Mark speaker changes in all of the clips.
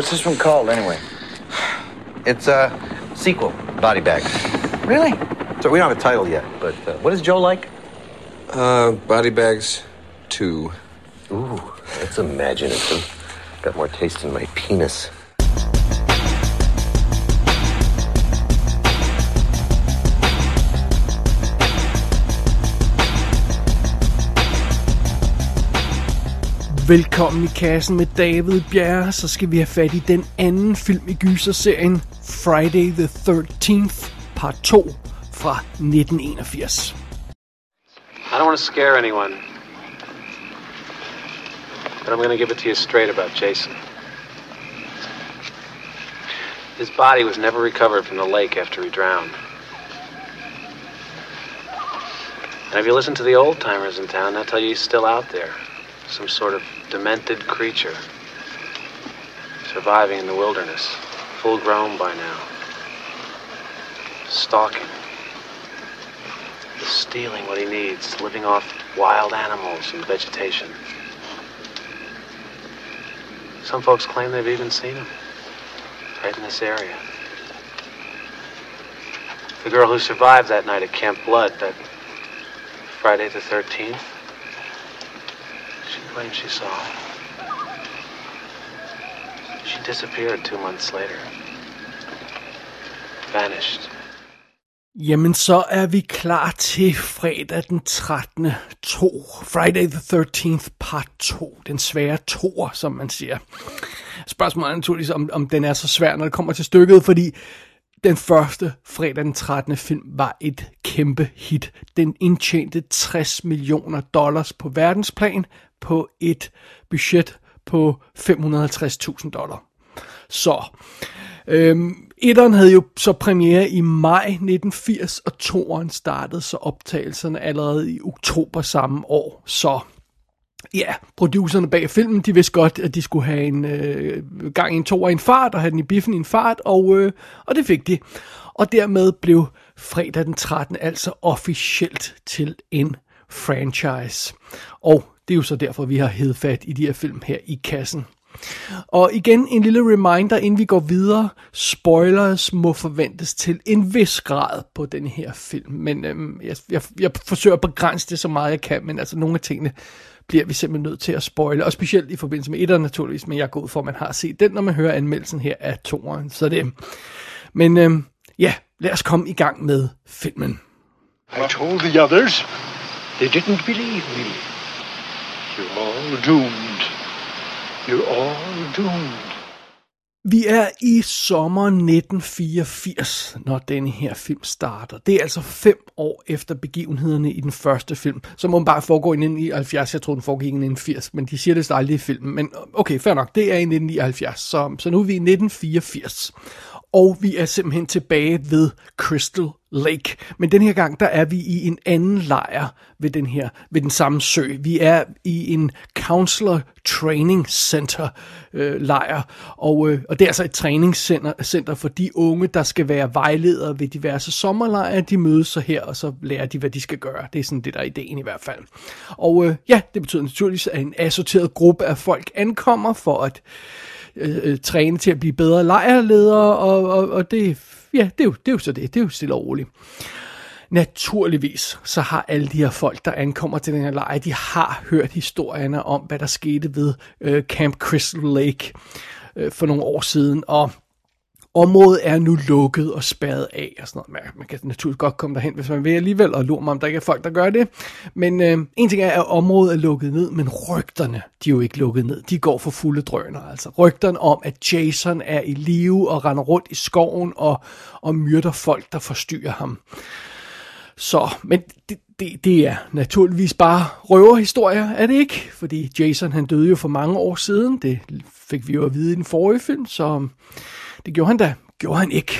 Speaker 1: What's this one called, anyway?
Speaker 2: It's a sequel, Body Bags.
Speaker 1: Really?
Speaker 2: So we don't have a title yet, but uh, what is Joe like?
Speaker 3: Uh, Body Bags 2.
Speaker 2: Ooh, that's imaginative. Got more taste in my penis.
Speaker 4: Velkommen i kassen med David Bjerre, så skal vi have fat i den anden film i gyserserien, Friday the 13th, part 2 fra 1981.
Speaker 5: I don't want to scare anyone. But I'm going to give it to you straight about Jason. His body was never recovered from the lake after he drowned. And if you listen to the old timers in town, they'll tell you he's still out there. Some sort of demented creature. Surviving in the wilderness. Full grown by now. Stalking stealing what he needs, living off wild animals and vegetation. Some folks claim they've even seen him right in this area. The girl who survived that night at Camp Blood, that Friday the 13th, she claims she saw. She disappeared two months later. Vanished.
Speaker 4: Jamen, så er vi klar til fredag den 13. 2. Friday the 13th part 2. Den svære toer, som man siger. Spørgsmålet er naturligvis, om, om den er så svær, når det kommer til stykket, fordi den første fredag den 13. film var et kæmpe hit. Den indtjente 60 millioner dollars på verdensplan på et budget på 550.000 dollar. Så Øhm, etteren havde jo så premiere i maj 1980, og toeren startede så optagelserne allerede i oktober samme år. Så ja, producerne bag filmen, de vidste godt, at de skulle have en øh, gang i en toer i en fart, og have den i biffen i en fart, og, øh, og det fik de. Og dermed blev fredag den 13. altså officielt til en franchise. Og det er jo så derfor, vi har hed fat i de her film her i kassen. Og igen en lille reminder, inden vi går videre. Spoilers må forventes til en vis grad på den her film. Men øhm, jeg, jeg, jeg forsøger at begrænse det så meget jeg kan, men altså nogle af tingene bliver vi simpelthen nødt til at spoile. Og specielt i forbindelse med etteren naturligvis, men jeg går ud for, at man har set den, når man hører anmeldelsen her af toeren. Så det, men øhm, ja, lad os komme i gang med filmen.
Speaker 6: I told the others. They didn't believe me. You're all doomed. You're all doomed.
Speaker 4: Vi er i sommer 1984, når denne her film starter. Det er altså fem år efter begivenhederne i den første film, som bare foregår i 1979. Jeg tror, den foregik i 1980, men de siger det aldrig i filmen. Men okay, fair nok, det er i 1979, så, så nu er vi i 1984 og vi er simpelthen tilbage ved Crystal Lake. Men den her gang, der er vi i en anden lejr ved den her, ved den samme sø. Vi er i en Counselor Training Center øh, lejr, og, øh, og det er altså et træningscenter center for de unge, der skal være vejledere ved diverse sommerlejre. De mødes så her, og så lærer de, hvad de skal gøre. Det er sådan det, der er ideen i hvert fald. Og øh, ja, det betyder naturligvis, at en assorteret gruppe af folk ankommer for at Øh, Øh, øh, træne til at blive bedre lejrledere, og, og, og det, ja, det er, jo, det er jo så det, det er jo stille og roligt. Naturligvis så har alle de her folk, der ankommer til den her lejr, de har hørt historierne om, hvad der skete ved øh, Camp Crystal Lake øh, for nogle år siden, og området er nu lukket og spærret af og sådan noget. Man kan naturligvis godt komme derhen, hvis man vil alligevel, og lure mig, om der ikke er folk, der gør det. Men øh, en ting er, at området er lukket ned, men rygterne, de er jo ikke lukket ned. De går for fulde drøner. Altså rygterne om, at Jason er i live og render rundt i skoven og, og myrder folk, der forstyrrer ham. Så, men det, det, det er naturligvis bare røverhistorier, er det ikke? Fordi Jason han døde jo for mange år siden. Det fik vi jo at vide i den forrige film, så det gjorde han da. Gjorde han ikke?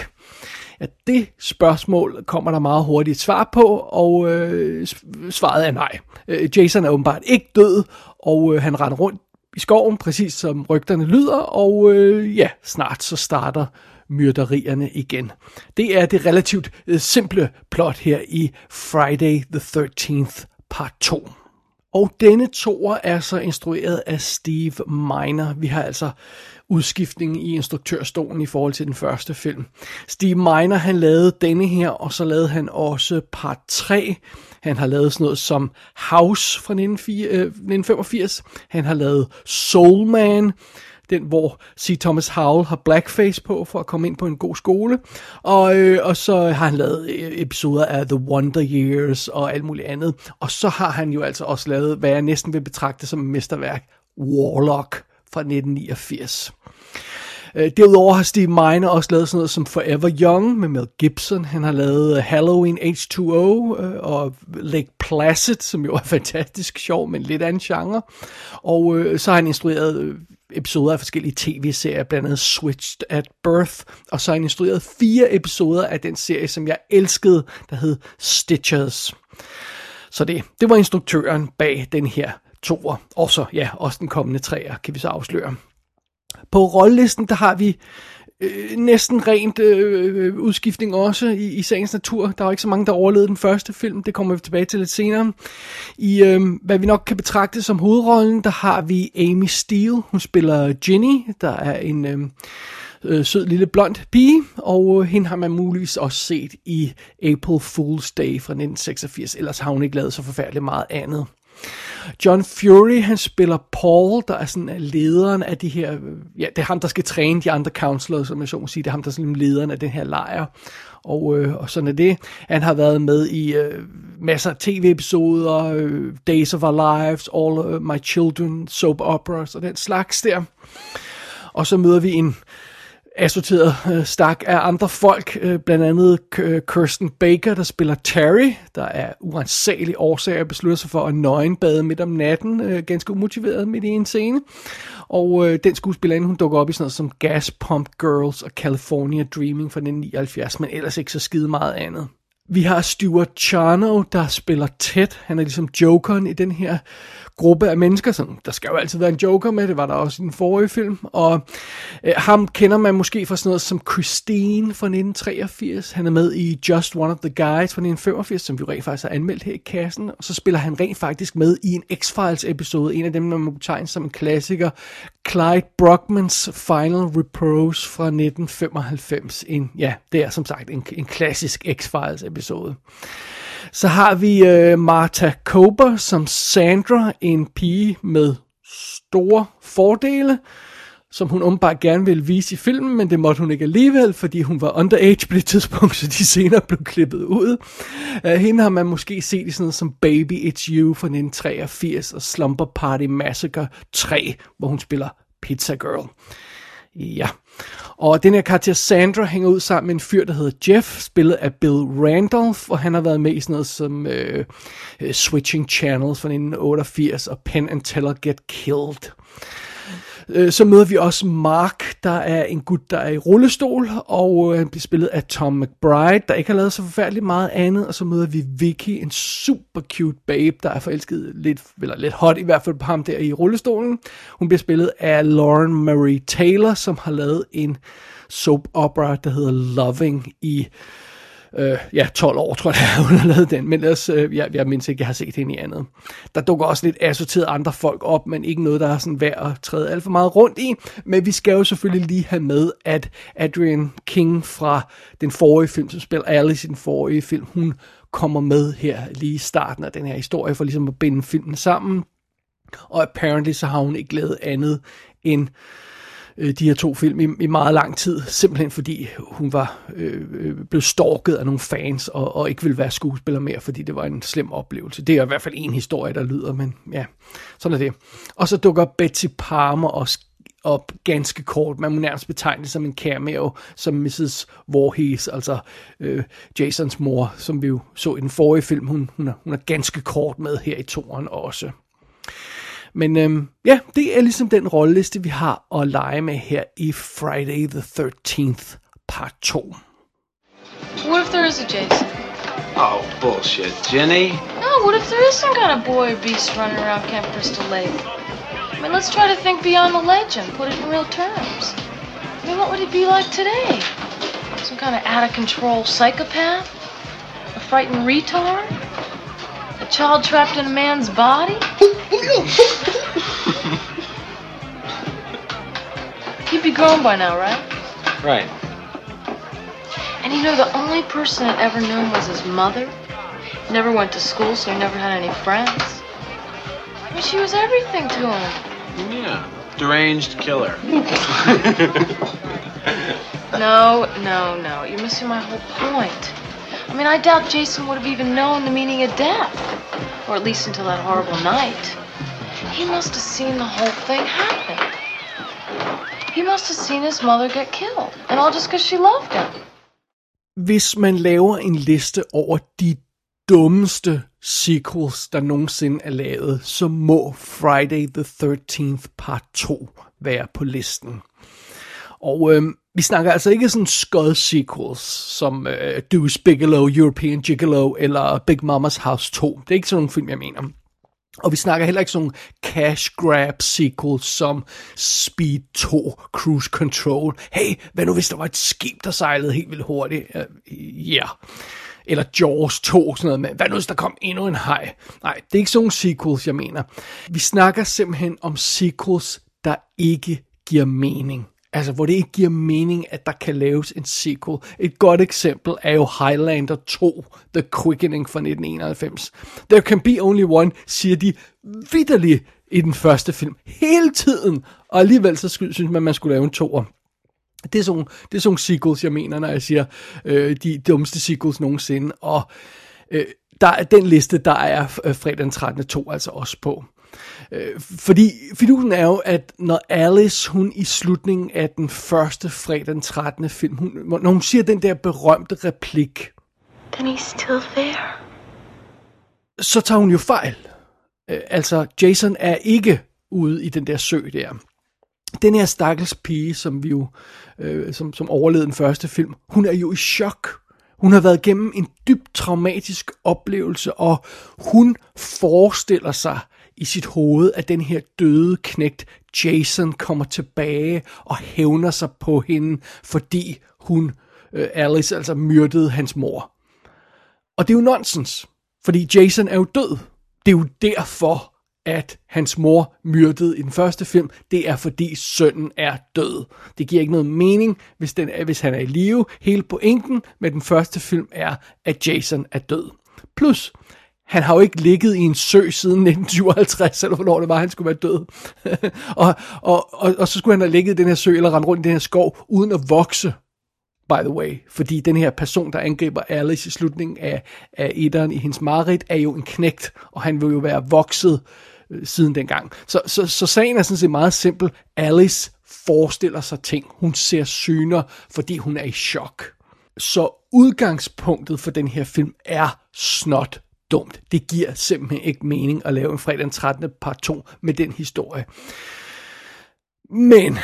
Speaker 4: Ja, det spørgsmål kommer der meget hurtigt et svar på, og øh, svaret er nej. Øh, Jason er åbenbart ikke død, og øh, han render rundt i skoven, præcis som rygterne lyder, og øh, ja, snart så starter myrderierne igen. Det er det relativt øh, simple plot her i Friday the 13th part 2. Og denne toer er så instrueret af Steve Miner. Vi har altså udskiftning i instruktørstolen i forhold til den første film. Steve Miner, han lavede denne her, og så lavede han også part 3. Han har lavet sådan noget som House fra 1985. Øh, han har lavet Soul Man, den hvor C. Thomas Howell har blackface på for at komme ind på en god skole. Og, øh, og så har han lavet øh, episoder af The Wonder Years og alt muligt andet. Og så har han jo altså også lavet, hvad jeg næsten vil betragte som et mesterværk, Warlock fra 1989. Øh, derudover har Steve Miner også lavet sådan noget som Forever Young med Mel Gibson. Han har lavet øh, Halloween H2O øh, og Lake Placid, som jo er fantastisk sjov, men lidt anden genre. Og så har han instrueret episoder af forskellige tv-serier, blandt andet Switched at Birth, og så har han instrueret fire episoder af den serie, som jeg elskede, der hed Stitches. Så det, det var instruktøren bag den her toer, og så, ja, også den kommende træer, kan vi så afsløre. På rollelisten, der har vi øh, næsten rent øh, udskiftning også i, i sagens natur. Der er ikke så mange, der overlevede den første film. Det kommer vi tilbage til lidt senere. I øh, hvad vi nok kan betragte som hovedrollen, der har vi Amy Steele. Hun spiller Ginny, der er en... Øh, øh, sød lille blond pige, og øh, hende har man muligvis også set i April Fool's Day fra 1986, ellers har hun ikke lavet så forfærdeligt meget andet. John Fury, han spiller Paul, der er sådan lederen af de her, ja, det er ham, der skal træne de andre counselors, som jeg så må sige, det er ham, der er sådan lederen af den her lejr, og, øh, og sådan er det. Han har været med i øh, masser af tv-episoder, øh, Days of Our Lives, All My Children, soap operas og den slags der. Og så møder vi en assorteret øh, stak af andre folk, øh, blandt andet øh, Kirsten Baker, der spiller Terry, der er uansagelig årsager beslutter sig for at nøgenbade midt om natten, øh, ganske umotiveret midt i en scene. Og øh, den skuespillerinde, hun dukker op i sådan noget som Gas Pump Girls og California Dreaming fra 1979, men ellers ikke så skide meget andet. Vi har Stuart Charno, der spiller Ted. Han er ligesom jokeren i den her gruppe af mennesker. Sådan, der skal jo altid være en joker med, det var der også i den forrige film. Og øh, ham kender man måske fra sådan noget som Christine fra 1983. Han er med i Just One of the Guys fra 1985, som vi rent faktisk har anmeldt her i kassen. Og så spiller han rent faktisk med i en X-Files episode, en af dem, man må betegne som en klassiker. Clyde Brockmans Final Repose fra 1995. En, ja, det er som sagt en, en klassisk X-Files episode. Så har vi øh, Martha Kober som Sandra, en pige med store fordele, som hun åbenbart gerne ville vise i filmen, men det måtte hun ikke alligevel, fordi hun var underage på det tidspunkt, så de senere blev klippet ud. Uh, hende har man måske set i sådan noget som Baby It's You fra 1983 og Slumber Party Massacre 3, hvor hun spiller Pizza Girl. Ja. Og den her karakter Sandra hænger ud sammen med en fyr, der hedder Jeff, spillet af Bill Randolph, og han har været med i sådan noget som øh, øh Switching Channels fra 1988 og Penn and Teller Get Killed. Øh, så møder vi også Mark, der er en gut, der er i rullestol, og øh, han bliver spillet af Tom McBride, der ikke har lavet så forfærdeligt meget andet. Og så møder vi Vicky, en super cute babe, der er forelsket lidt, eller lidt hot i hvert fald på ham der i rullestolen. Hun bliver spillet af Lauren Marie Taylor, som har lavet en soap opera, der hedder Loving i øh, ja, 12 år, tror jeg, hun har lavet den, men ellers, øh, jeg, jeg mindst ikke, jeg har set hende i andet. Der dukker også lidt assorteret andre folk op, men ikke noget, der er sådan værd at træde alt for meget rundt i, men vi skal jo selvfølgelig lige have med, at Adrian King fra den forrige film, som spiller Alice i den forrige film, hun kommer med her lige i starten af den her historie, for ligesom at binde filmen sammen, og apparently så har hun ikke lavet andet end øh, de her to film i, i meget lang tid, simpelthen fordi hun var øh, øh blevet stalket af nogle fans, og, og ikke ville være skuespiller mere, fordi det var en slem oplevelse. Det er i hvert fald en historie, der lyder, men ja, sådan er det. Og så dukker Betsy Palmer også op ganske kort. Man må nærmest betegne det som en cameo, som Mrs. Voorhees, altså øh, Jasons mor, som vi jo så i den forrige film. Hun, hun, er, hun er ganske kort med her i toren også. Men øhm, ja, det er ligesom den rolleliste, vi har at lege med her i Friday the 13th part 2.
Speaker 1: What if there is a Jason?
Speaker 5: Oh, bullshit. Jenny?
Speaker 1: No, what if there is some kind of boy or beast running around Camp Crystal Lake? I mean, let's try to think beyond the legend, put it in real terms. I mean, what would he be like today? Some kind of out of control psychopath? A frightened retard? A child trapped in a man's body? he He'd be grown by now, right?
Speaker 5: Right.
Speaker 1: And you know, the only person I'd ever known was his mother. He never went to school, so he never had any friends. I mean, she was everything to him.
Speaker 5: Yeah. Deranged killer.
Speaker 1: No, no, no. You're missing my whole point. I mean, I doubt Jason would have even known the meaning of death. Or at least until that horrible night. He must have seen the whole thing happen. He must have seen his mother get killed. And all just because she loved him.
Speaker 4: Hvis man laver en liste over de dummeste sequels, der nogensinde er lavet, så må Friday the 13th part 2 være på listen. Og øhm, vi snakker altså ikke sådan skod sequels, som øh, Deuce Bigelow, European Gigolo eller Big Mama's House 2. Det er ikke sådan nogle film, jeg mener. Og vi snakker heller ikke sådan nogle cash grab sequels som Speed 2, Cruise Control. Hey, hvad nu hvis der var et skib, der sejlede helt vildt hurtigt? Øh, ja. Uh, yeah. Eller Jaws 2, sådan noget med. Hvad nu hvis der kom endnu en hej? Nej, det er ikke sådan nogle sequels, jeg mener. Vi snakker simpelthen om sequels, der ikke giver mening. Altså, hvor det ikke giver mening, at der kan laves en sequel. Et godt eksempel er jo Highlander 2, The Quickening fra 1991. There can be only one, siger de vidderligt i den første film. Hele tiden. Og alligevel så synes man, at man skulle lave en toer. Det er sådan, det er sådan sequels, jeg mener, når jeg siger øh, de dummeste sequels nogensinde. Og øh, der er den liste, der er øh, fredag den 13. 2 altså også på. Øh, fordi fidusen er jo, at når Alice, hun i slutningen af den første fredag den 13. film, hun, når hun siger den der berømte replik,
Speaker 1: Then he's still there.
Speaker 4: så tager hun jo fejl. Øh, altså, Jason er ikke ude i den der sø der. Den her stakkels pige, som vi jo, øh, som, som overlevede den første film, hun er jo i chok. Hun har været igennem en dybt traumatisk oplevelse, og hun forestiller sig i sit hoved, at den her døde knægt Jason kommer tilbage og hævner sig på hende, fordi hun, øh, Alice, altså myrdede hans mor. Og det er jo nonsens, fordi Jason er jo død. Det er jo derfor, at hans mor myrdede i den første film. Det er fordi sønnen er død. Det giver ikke noget mening, hvis, den er, hvis han er i live. Hele pointen med den første film er, at Jason er død. Plus, han har jo ikke ligget i en sø siden 1957, eller hvornår det var, han skulle være død. og, og, og, og så skulle han have ligget i den her sø, eller rende rundt i den her skov, uden at vokse by the way. Fordi den her person, der angriber Alice i slutningen af, af etteren i hendes mareridt, er jo en knægt, og han vil jo være vokset øh, siden dengang. Så, så, så sagen er sådan set meget simpel. Alice forestiller sig ting. Hun ser syner, fordi hun er i chok. Så udgangspunktet for den her film er snot dumt. Det giver simpelthen ikke mening at lave en fredag den 13. part 2 med den historie. Men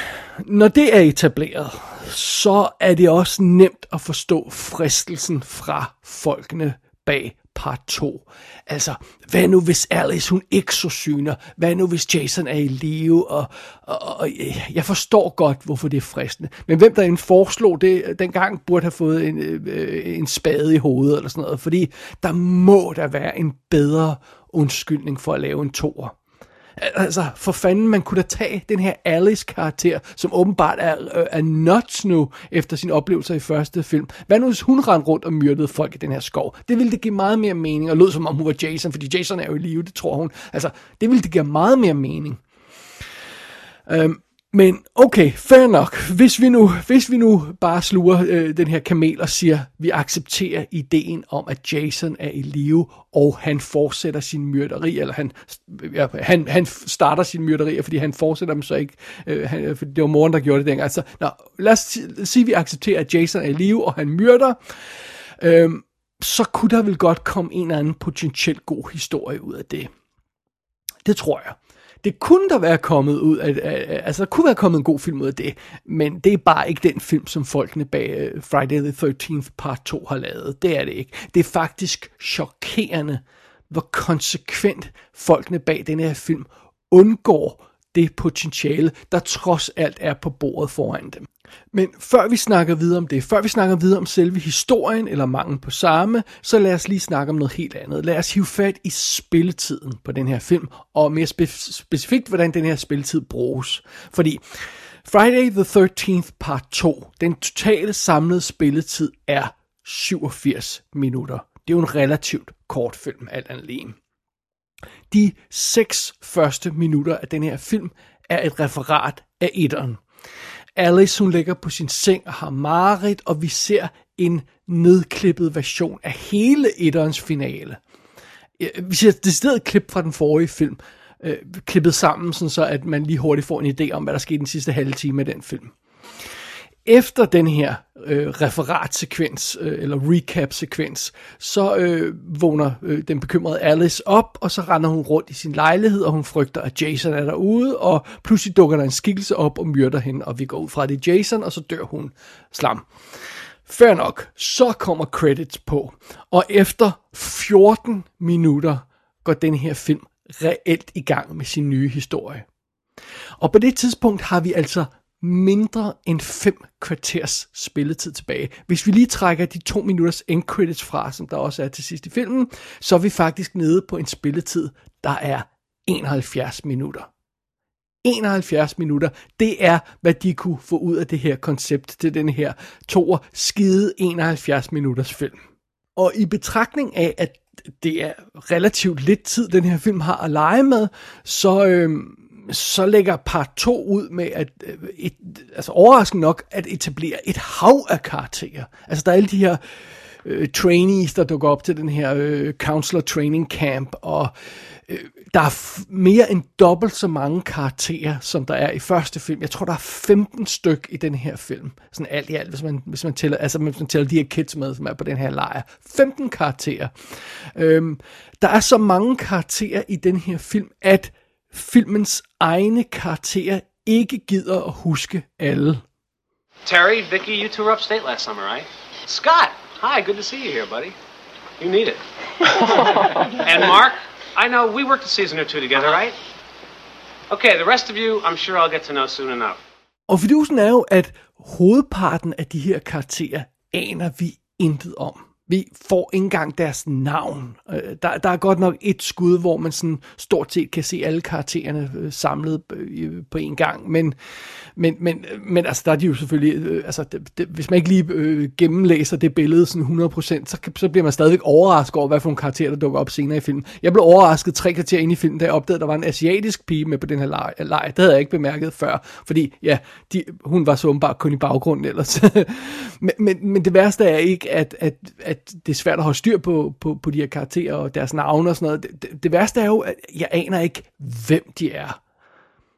Speaker 4: når det er etableret, så er det også nemt at forstå fristelsen fra folkene bag part 2. Altså, hvad nu hvis Alice hun ikke så syner? Hvad nu hvis Jason er i live? Og, og, og jeg forstår godt, hvorfor det er fristende. Men hvem der end foreslog det, dengang burde have fået en, øh, en spade i hovedet eller sådan noget. Fordi der må der være en bedre undskyldning for at lave en toer. Altså, for fanden, man kunne da tage den her Alice-karakter, som åbenbart er, øh, er nuts nu, efter sin oplevelse i første film. Hvad nu, hvis hun rendte rundt og myrdede folk i den her skov? Det ville det give meget mere mening, og lød som om hun var Jason, fordi Jason er jo i live, det tror hun. Altså, det ville det give meget mere mening. Øhm, men okay, fair nok. Hvis vi nu, hvis vi nu bare sluger øh, den her kamel og siger, vi accepterer ideen om, at Jason er i live, og han fortsætter sin myrderi, eller han, ja, han, han starter sin myrderi, fordi han fortsætter dem så ikke, øh, han, øh, for det var moren, der gjorde det dengang. Altså, nå, lad os sige, at vi accepterer, at Jason er i live, og han myrder. Øh, så kunne der vel godt komme en eller anden potentielt god historie ud af det. Det tror jeg. Det kunne der være kommet ud af, altså der kunne være kommet en god film ud af det, men det er bare ikke den film, som folkene bag øh, Friday the 13th part 2 har lavet. Det er det ikke. Det er faktisk chokerende, hvor konsekvent folkene bag den her film undgår det potentiale, der trods alt er på bordet foran dem. Men før vi snakker videre om det, før vi snakker videre om selve historien eller mangel på samme, så lad os lige snakke om noget helt andet. Lad os hive fat i spilletiden på den her film, og mere spe- specifikt, hvordan den her spilletid bruges. Fordi Friday the 13th part 2, den totale samlede spilletid er 87 minutter. Det er jo en relativt kort film, alt andet lige. De seks første minutter af den her film er et referat af etteren. Alice hun ligger på sin seng og har mareridt, og vi ser en nedklippet version af hele etterens finale. Vi ser det decideret klip fra den forrige film, øh, klippet sammen, sådan så at man lige hurtigt får en idé om, hvad der skete den sidste halve time af den film. Efter den her øh, referatsekvens, øh, eller recap-sekvens, så øh, vågner øh, den bekymrede Alice op, og så render hun rundt i sin lejlighed, og hun frygter, at Jason er derude, og pludselig dukker der en skikkelse op og myrder hende, og vi går ud fra, at det er Jason, og så dør hun slam. Fair nok, så kommer credits på, og efter 14 minutter går den her film reelt i gang med sin nye historie. Og på det tidspunkt har vi altså mindre end 5 kvarters spilletid tilbage. Hvis vi lige trækker de to minutters end credits fra, som der også er til sidst i filmen, så er vi faktisk nede på en spilletid, der er 71 minutter. 71 minutter, det er, hvad de kunne få ud af det her koncept til den her to skide 71 minutters film. Og i betragtning af, at det er relativt lidt tid, den her film har at lege med, så, øh, så lægger part 2 ud med at øh, et, altså overraskende nok at etablere et hav af karakterer. Altså der er alle de her øh, trainees, der dukker op til den her øh, counselor training camp, og øh, der er mere end dobbelt så mange karakterer, som der er i første film. Jeg tror, der er 15 styk i den her film. Sådan alt i alt, hvis man, hvis man, tæller, altså, hvis man tæller de her kids med, som er på den her lejr. 15 karakterer. Øhm, der er så mange karakterer i den her film, at filmens egne karakterer ikke gider at huske alle.
Speaker 5: Terry, Vicky, you two were upstate last summer, right? Scott, hi, good to see you here, buddy. You need it. and Mark, I know we worked a season or two together, right? Okay, the rest of you, I'm sure I'll get to know soon enough.
Speaker 4: Og fidusen er jo, at hovedparten af de her karakterer aner vi intet om. Vi får ikke engang deres navn. Øh, der, der er godt nok et skud, hvor man sådan stort set kan se alle karaktererne øh, samlet øh, på en gang, men, men, men, øh, men altså, der er de jo selvfølgelig, øh, altså, det, det, hvis man ikke lige øh, gennemlæser det billede sådan 100%, så, så bliver man stadigvæk overrasket over, hvad for nogle karakterer, der dukker op senere i filmen. Jeg blev overrasket tre kvarter ind i filmen, da jeg opdagede, at der var en asiatisk pige med på den her leg. Øh, leg. Det havde jeg ikke bemærket før, fordi ja, de, hun var så åbenbart kun i baggrunden ellers. men, men, men det værste er ikke, at, at, at at det er svært at holde styr på, på, på de her karakterer og deres navne og sådan noget. Det, det, det værste er jo, at jeg aner ikke, hvem de er.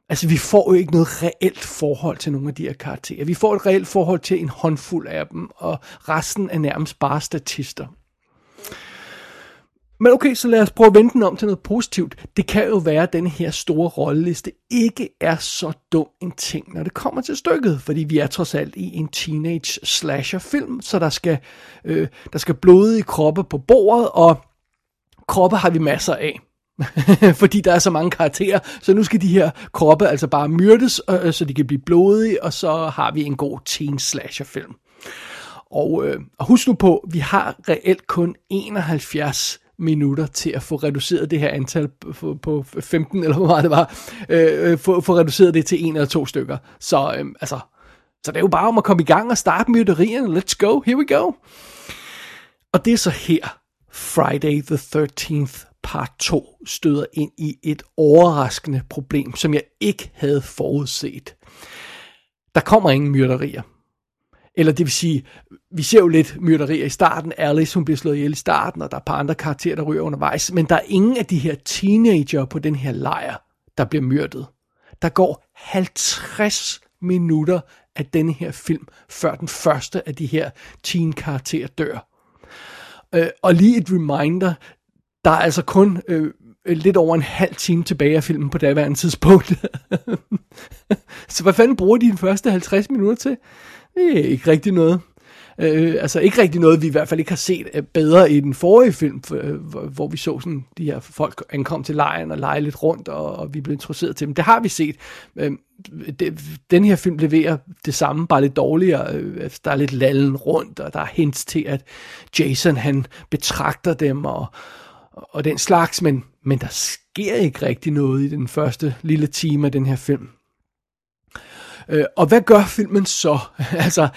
Speaker 4: Altså, vi får jo ikke noget reelt forhold til nogle af de her karakterer. Vi får et reelt forhold til en håndfuld af dem, og resten er nærmest bare statister. Men okay, så lad os prøve at vente den om til noget positivt. Det kan jo være, at den her store rolleliste ikke er så dum en ting, når det kommer til stykket, fordi vi er trods alt i en teenage slasher film, så der skal, øh, der skal blodige kroppe på bordet, og kroppe har vi masser af. fordi der er så mange karakterer, så nu skal de her kroppe altså bare myrdes, øh, øh så de kan blive blodige, og så har vi en god teen slasher film. Og, øh, og husk nu på, vi har reelt kun 71 minutter til at få reduceret det her antal på, på 15, eller hvor meget det var, øh, øh, få, få reduceret det til en eller to stykker. Så, øh, altså, så det er jo bare om at komme i gang og starte myterierne. Let's go, here we go. Og det er så her, Friday the 13th part 2 støder ind i et overraskende problem, som jeg ikke havde forudset. Der kommer ingen myrderier. Eller det vil sige, vi ser jo lidt myrderier i starten. Alice, hun bliver slået ihjel i starten, og der er et par andre karakterer, der ryger undervejs. Men der er ingen af de her teenager på den her lejr, der bliver myrdet. Der går 50 minutter af denne her film, før den første af de her teen-karakterer dør. Øh, og lige et reminder, der er altså kun øh, lidt over en halv time tilbage af filmen på daværende tidspunkt. Så hvad fanden bruger de de første 50 minutter til? Det er ikke rigtig noget. Øh, altså ikke rigtig noget, vi i hvert fald ikke har set øh, bedre i den forrige film, øh, hvor vi så sådan de her folk ankom til lejren og lege lidt rundt, og, og vi blev introduceret til dem. Det har vi set. Øh, det, den her film leverer det samme, bare lidt dårligere. Øh, altså, der er lidt lallen rundt, og der er hints til, at Jason han betragter dem og, og den slags, men, men der sker ikke rigtig noget i den første lille time af den her film. Øh, og hvad gør filmen så? altså,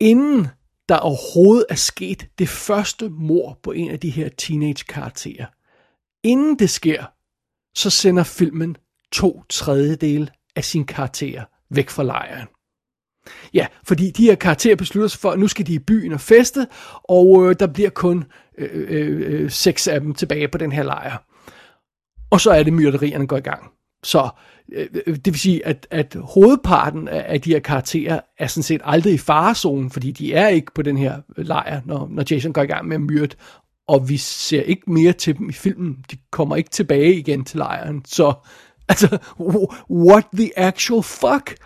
Speaker 4: inden der overhovedet er sket det første mor på en af de her teenage-karakterer, inden det sker, så sender filmen to tredjedel af sin karakterer væk fra lejren. Ja, fordi de her karakterer beslutter sig for, at nu skal de i byen og feste, og øh, der bliver kun øh, øh, øh, seks af dem tilbage på den her lejr. Og så er det myrderierne går i gang. Så øh, Øh, det vil sige, at, at hovedparten af, af de her karakterer er sådan set aldrig i farezonen, fordi de er ikke på den her lejr, når, når Jason går i gang med at myrde. Og vi ser ikke mere til dem i filmen. De kommer ikke tilbage igen til lejren. Så, altså, what the actual fuck?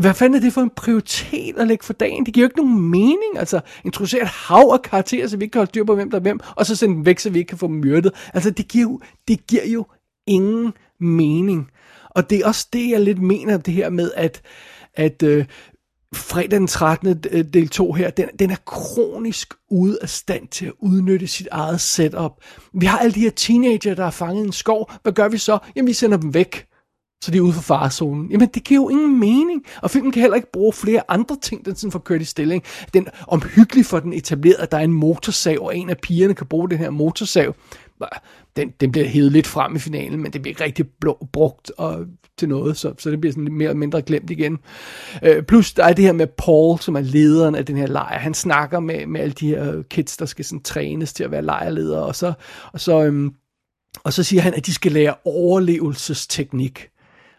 Speaker 4: Hvad fanden er det for en prioritet at lægge for dagen? Det giver jo ikke nogen mening. Altså, introducere et hav af karakterer, så vi ikke kan holde styr på, hvem der er hvem, og så sende dem væk, så vi ikke kan få dem myrdet. Altså, det giver jo, det giver jo ingen mening. Og det er også det, jeg lidt mener, det her med, at, at øh, fredag den 13. Øh, del 2 her, den, den er kronisk ude af stand til at udnytte sit eget setup. Vi har alle de her teenager, der er fanget i en skov. Hvad gør vi så? Jamen, vi sender dem væk så de er ude for farezonen. Jamen, det giver jo ingen mening. Og filmen kan heller ikke bruge flere andre ting, den sådan får kørt i stilling. Den omhyggelig for den etableret, at der er en motorsav, og en af pigerne kan bruge den her motorsav. Den, den bliver hævet lidt frem i finalen, men det bliver ikke rigtig blå, brugt og, til noget, så, så det bliver sådan lidt mere eller mindre glemt igen. Øh, plus der er det her med Paul, som er lederen af den her lejr. Han snakker med, med alle de her kids, der skal sådan trænes til at være lejrledere, og så, og så, øhm, og så siger han, at de skal lære overlevelsesteknik.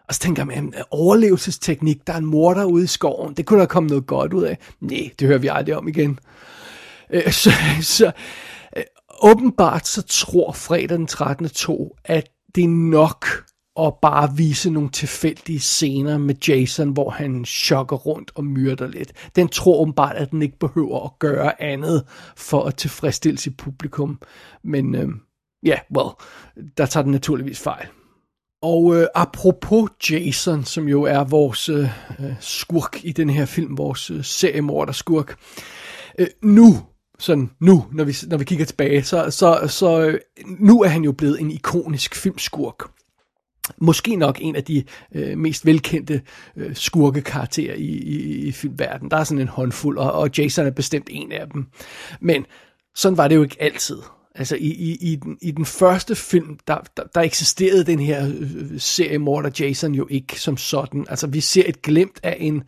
Speaker 4: Og så tænker man, overlevelsesteknik, der er en morder ude i skoven, det kunne der komme noget godt ud af. Nej, det hører vi aldrig om igen. Øh, så, så åbenbart så tror fredag den 13. 2, at det er nok at bare vise nogle tilfældige scener med Jason, hvor han chokker rundt og myrder lidt. Den tror åbenbart, at den ikke behøver at gøre andet for at tilfredsstille sit publikum. Men øh, yeah, well, der tager den naturligvis fejl. Og øh, apropos Jason, som jo er vores øh, øh skurk i den her film, vores øh, seriemorder skurk. Øh, nu, sådan nu, når vi, når vi kigger tilbage, så, så, så nu er han jo blevet en ikonisk filmskurk. Måske nok en af de øh, mest velkendte øh, skurkekarakterer i, i, i filmverdenen. Der er sådan en håndfuld, og, og Jason er bestemt en af dem. Men sådan var det jo ikke altid. Altså i, i, i, den, i den første film, der, der, der eksisterede den her øh, øh serie Morder Jason jo ikke som sådan. Altså vi ser et glimt af en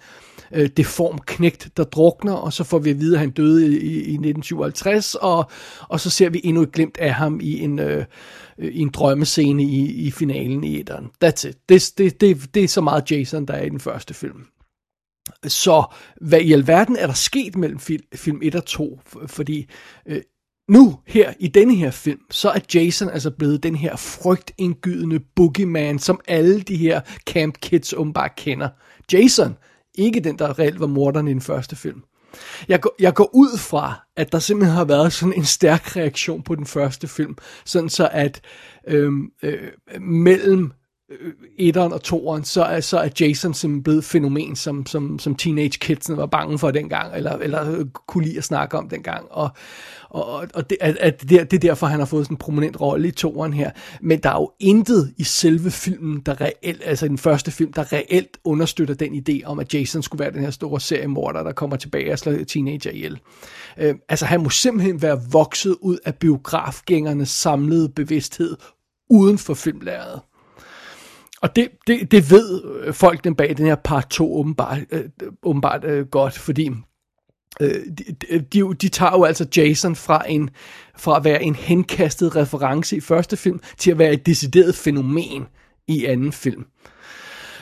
Speaker 4: øh, deform knægt, der drukner, og så får vi at vide, at han døde i, i, 1957, og, og så ser vi endnu et glimt af ham i en, øh, øh, i en drømmescene i, i finalen i etteren. That's it. Det, det, det, det er så meget Jason, der er i den første film. Så hvad i alverden er der sket mellem film, film 1 og 2? Fordi øh, nu, her i denne her film, så er Jason altså blevet den her frygtindgydende boogeyman, som alle de her camp kids åbenbart kender. Jason, ikke den, der reelt var morderen i den første film. Jeg går, jeg går ud fra, at der simpelthen har været sådan en stærk reaktion på den første film, sådan så at øhm, øh, mellem Øh, etteren og toeren, så er, så er Jason simpelthen blevet fænomen, som, som, som teenage kidsene var bange for dengang, eller, eller øh, kunne lide at snakke om dengang. Og, og, og det, at, at det, det er derfor, han har fået sådan en prominent rolle i toeren her. Men der er jo intet i selve filmen, der reelt, altså i den første film, der reelt understøtter den idé om, at Jason skulle være den her store seriemorder, der kommer tilbage og slår teenager ihjel. Øh, altså han må simpelthen være vokset ud af biografgængernes samlede bevidsthed uden for filmlæret. Og det, det, det ved øh, folk den bag den her part 2 åbenbart, øh, åbenbart øh, godt, fordi øh, de, de, de tager jo altså Jason fra, en, fra at være en henkastet reference i første film, til at være et decideret fænomen i anden film.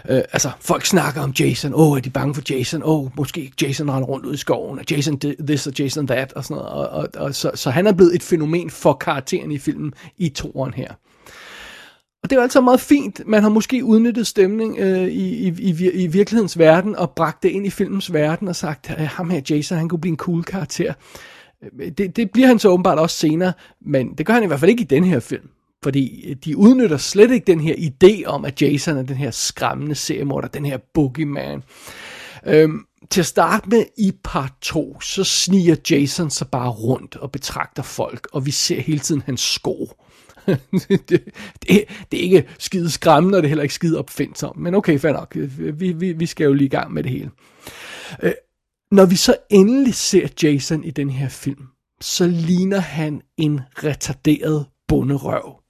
Speaker 4: Øh, altså, folk snakker om Jason. Åh, oh, er de bange for Jason? Åh, oh, måske Jason render rundt ud i skoven. Og Jason this og Jason that og sådan noget. Og, og, og, så, så han er blevet et fænomen for karakteren i filmen i toeren her. Og det er jo altså meget fint. Man har måske udnyttet stemning øh, i, i, i, i virkelighedens verden og bragt det ind i filmens verden og sagt, at ham her Jason, han kunne blive en cool karakter. Øh, det, det bliver han så åbenbart også senere, men det gør han i hvert fald ikke i den her film. Fordi øh, de udnytter slet ikke den her idé om, at Jason er den her skræmmende seriemorder, den her boogeyman. Øhm, til at starte med i part 2, så sniger Jason sig bare rundt og betragter folk, og vi ser hele tiden hans sko. det, det, det er ikke skide skræmmende, og det er heller ikke skide opfindsomt. Men okay, fair nok. Vi, vi, vi skal jo lige i gang med det hele. Øh, når vi så endelig ser Jason i den her film, så ligner han en retarderet bunderøv.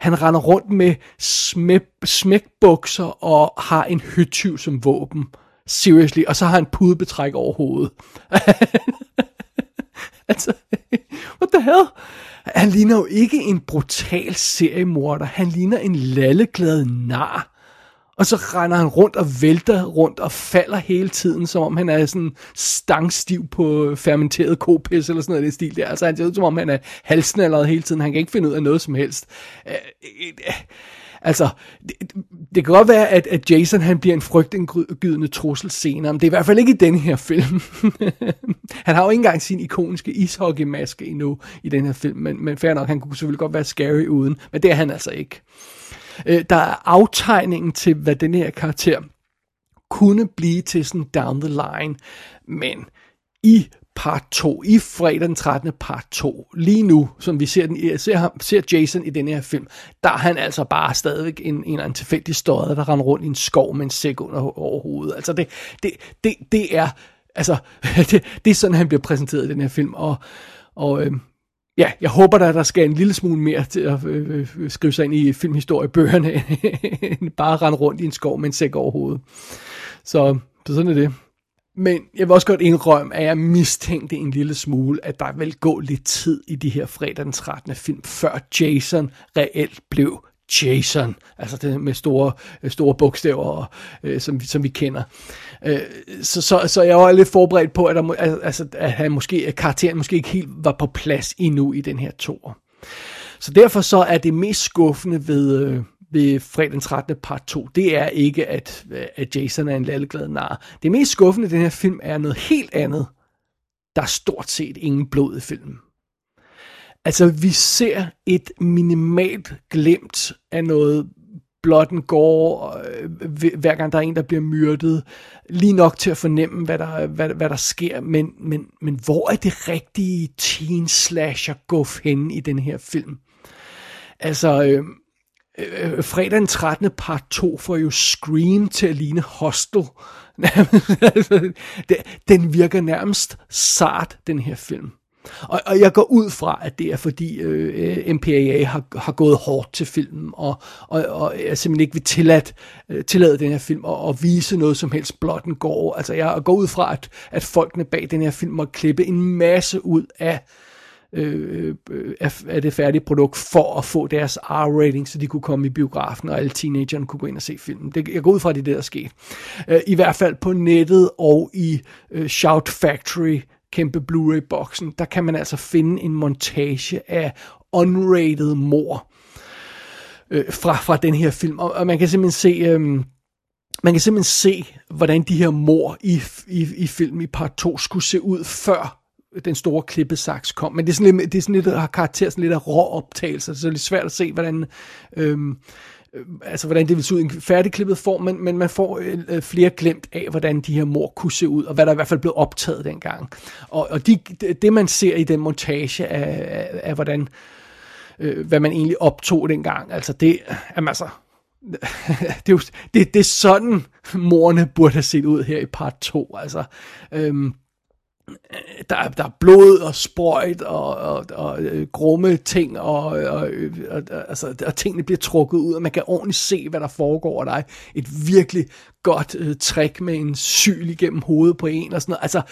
Speaker 4: Han render rundt med smæk, smækbukser og har en høtyv som våben. Seriously. Og så har han pudebetræk over hovedet. altså, what the hell? Han ligner jo ikke en brutal seriemorder. Han ligner en lalleglad nar. Og så render han rundt og vælter rundt og falder hele tiden, som om han er sådan stangstiv på fermenteret kopis eller sådan noget i den stil der. Altså han ser ud som om han er halsen allerede hele tiden. Han kan ikke finde ud af noget som helst. Øh, øh, altså, det, det kan godt være, at, at Jason han bliver en frygtindgydende trussel senere, men det er i hvert fald ikke i den her film. han har jo ikke engang sin ikoniske ishockeymaske endnu i den her film, men, men fair nok, han kunne selvfølgelig godt være scary uden, men det er han altså ikke. Øh, der er aftegningen til, hvad den her karakter kunne blive til sådan down the line, men i part 2, i fredag den 13. part 2, lige nu, som vi ser, den, ser, ham, ser Jason i den her film, der er han altså bare stadigvæk en, en, en tilfældig støder, der render rundt i en skov med en sæk under over hovedet. Altså det, det, det, det er, altså, det, det er sådan, han bliver præsenteret i den her film, og, og øh, ja, jeg håber da, at der skal en lille smule mere til at øh, øh, øh skrive sig ind i filmhistoriebøgerne, end bare rende rundt i en skov med en sæk over hovedet. Så, så sådan er det. Men jeg vil også godt indrømme, at jeg mistænkte en lille smule, at der vil gå lidt tid i de her fredag den 13. film, før Jason reelt blev Jason, altså det med store, øh, store bogstaver, øh, som, som vi kender. Øh, så, så, så jeg var lidt forberedt på, at, der, altså, at han måske, at karakteren måske ikke helt var på plads endnu i den her tor. Så derfor så er det mest skuffende ved, øh, ved fredag den 13. part 2, det er ikke, at, øh, at Jason er en lalleglad nar. Det mest skuffende i den her film er noget helt andet. Der er stort set ingen blod i filmen. Altså, vi ser et minimalt glemt af noget blotten går, øh, hver gang der er en, der bliver myrdet, lige nok til at fornemme, hvad der, hvad, hvad der sker, men, men, men hvor er det rigtige teen slasher guf henne i den her film? Altså, øh, øh, fredag den 13. part 2 får jo Scream til at ligne Hostel. den virker nærmest sart, den her film. Og, og jeg går ud fra, at det er fordi øh, MPAA har, har gået hårdt til filmen, og, og, og jeg simpelthen ikke vil tillade, øh, tillade den her film at, vise noget som helst blot den går. Altså jeg går ud fra, at, at folkene bag den her film må klippe en masse ud af øh, øh, af, af det færdige produkt for at få deres R-rating, så de kunne komme i biografen, og alle teenagerne kunne gå ind og se filmen. Det, jeg går ud fra, at det er det, der skete. Øh, I hvert fald på nettet og i øh, Shout Factory, kæmpe Blu-ray-boksen, der kan man altså finde en montage af unrated mor øh, fra, fra den her film. Og, og man kan simpelthen se... Øh, man kan simpelthen se, hvordan de her mor i, i, i film i part 2 skulle se ud før den store klippesaks kom. Men det er sådan lidt, det er sådan lidt, har karakter sådan lidt af rå optagelser, så det er lidt svært at se, hvordan, øhm, øh, altså, hvordan det vil se ud i en færdigklippet form, men, men man får øh, øh flere glemt af, hvordan de her mor kunne se ud, og hvad der i hvert fald blev optaget dengang. Og, og de, det, man ser i den montage af, af, af hvordan, øh, hvad man egentlig optog dengang, altså det, jamen altså, det, er jo, det, det er sådan, morerne burde have set ud her i part 2, altså, øhm, der, der er blod og sprøjt og, og, og og grumme ting, og, øh, og, og, altså, og tingene bliver trukket ud, og man kan ordentligt se, hvad der foregår, og der er et virkelig godt øh, trick med en syl igennem hovedet på en, og sådan noget. Altså,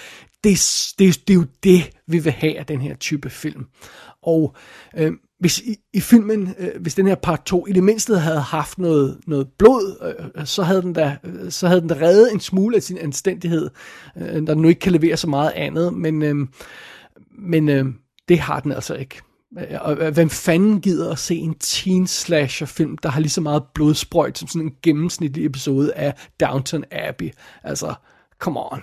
Speaker 4: det, det, det er jo det, vi vil have af den her type film. Og øh, hvis i, i filmen, øh, hvis den her part 2 i det mindste havde haft noget, noget blod, øh, øh, så, havde den da, øh, så havde den da reddet en smule af sin anstændighed, øh, der nu ikke kan levere så meget andet, men, øh, men øh, det har den altså ikke. Øh, og øh, hvem fanden gider at se en teen slasher film, der har lige så meget blodsprøjt som sådan en gennemsnitlig episode af Downton Abbey? Altså, come on.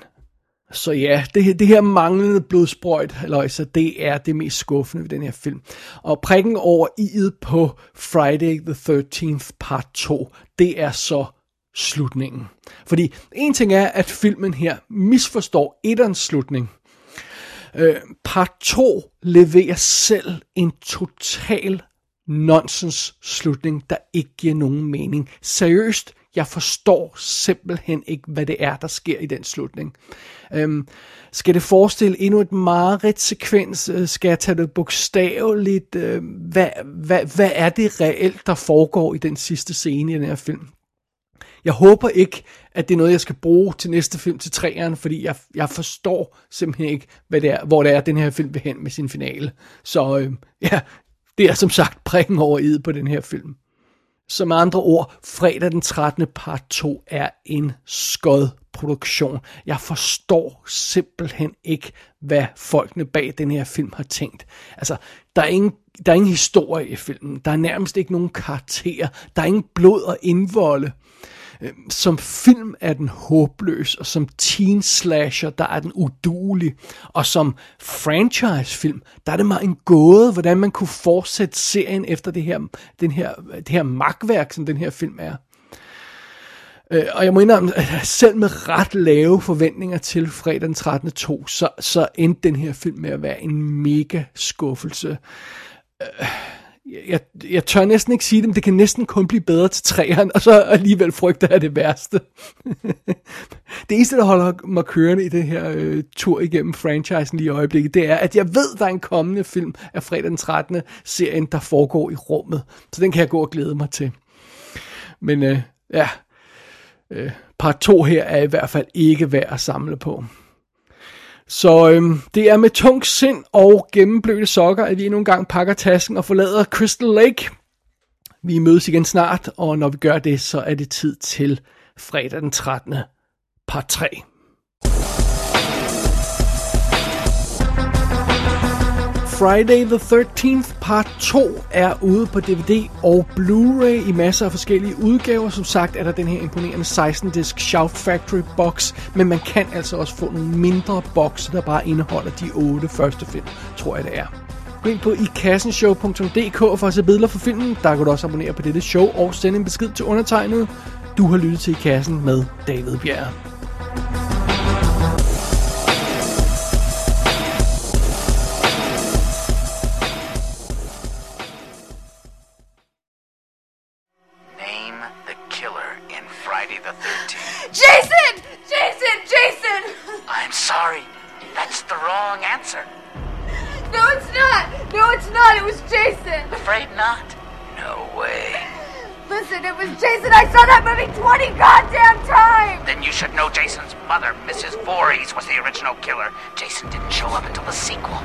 Speaker 4: Så ja, det, det her manglende blodsprøjt, så det er det mest skuffende ved den her film. Og prikken over i'et på Friday the 13th part 2, det er så slutningen. Fordi en ting er, at filmen her misforstår etterens slutning. Øh, part 2 leverer selv en total nonsens slutning, der ikke giver nogen mening. Seriøst, jeg forstår simpelthen ikke, hvad det er, der sker i den slutning. Øhm, skal det forestille endnu et meget sekvens? Øh, skal jeg tage det bogstaveligt? Øhm, hvad, hvad, hvad er det reelt, der foregår i den sidste scene i den her film? Jeg håber ikke, at det er noget, jeg skal bruge til næste film til træerne, fordi jeg, jeg forstår simpelthen ikke, hvad det er, hvor det er, den her film vil hen med sin finale. Så øh, ja, det er som sagt prikken over i på den her film. Så med andre ord, fredag den 13. part 2 er en skod produktion. Jeg forstår simpelthen ikke, hvad folkene bag den her film har tænkt. Altså, der er ingen, der er ingen historie i filmen. Der er nærmest ikke nogen karakter. Der er ingen blod og indvolde. Øh, Øh, som film er den håbløs, og som teen slasher, der er den udulig, og som franchise-film, der er det meget en gåde, hvordan man kunne fortsætte serien efter det her, den her, det her magtværk, som den her film er. Øh, og jeg må indrømme, at selv med ret lave forventninger til fredag den 13. 2, så, så endte den her film med at være en mega skuffelse. Øh, jeg, jeg tør næsten ikke sige det, men det kan næsten kun blive bedre til træerne, og så alligevel frygter jeg det værste. det eneste, der holder mig kørende i det her øh, tur igennem franchisen lige i øjeblikket, det er, at jeg ved, der er en kommende film af fredag den 13. serien, der foregår i rummet. Så den kan jeg gå og glæde mig til. Men øh, ja, øh, part 2 her er i hvert fald ikke værd at samle på. Så øhm, det er med tung sind og gennemblødte sokker, at vi endnu en gang pakker tasken og forlader Crystal Lake. Vi mødes igen snart, og når vi gør det, så er det tid til fredag den 13. part 3. Friday the 13th Part 2 er ude på DVD og Blu-ray i masser af forskellige udgaver. Som sagt er der den her imponerende 16-disk Shout Factory box, men man kan altså også få nogle mindre bokse, der bare indeholder de otte første film, tror jeg det er. Gå ind på ikassenshow.dk for at altså se billeder for filmen. Der kan du også abonnere på dette show og sende en besked til undertegnet. Du har lyttet til I Kassen med David Bjerg.
Speaker 7: Should know Jason's mother, Mrs. Voorhees, was the original killer. Jason didn't show up until the sequel.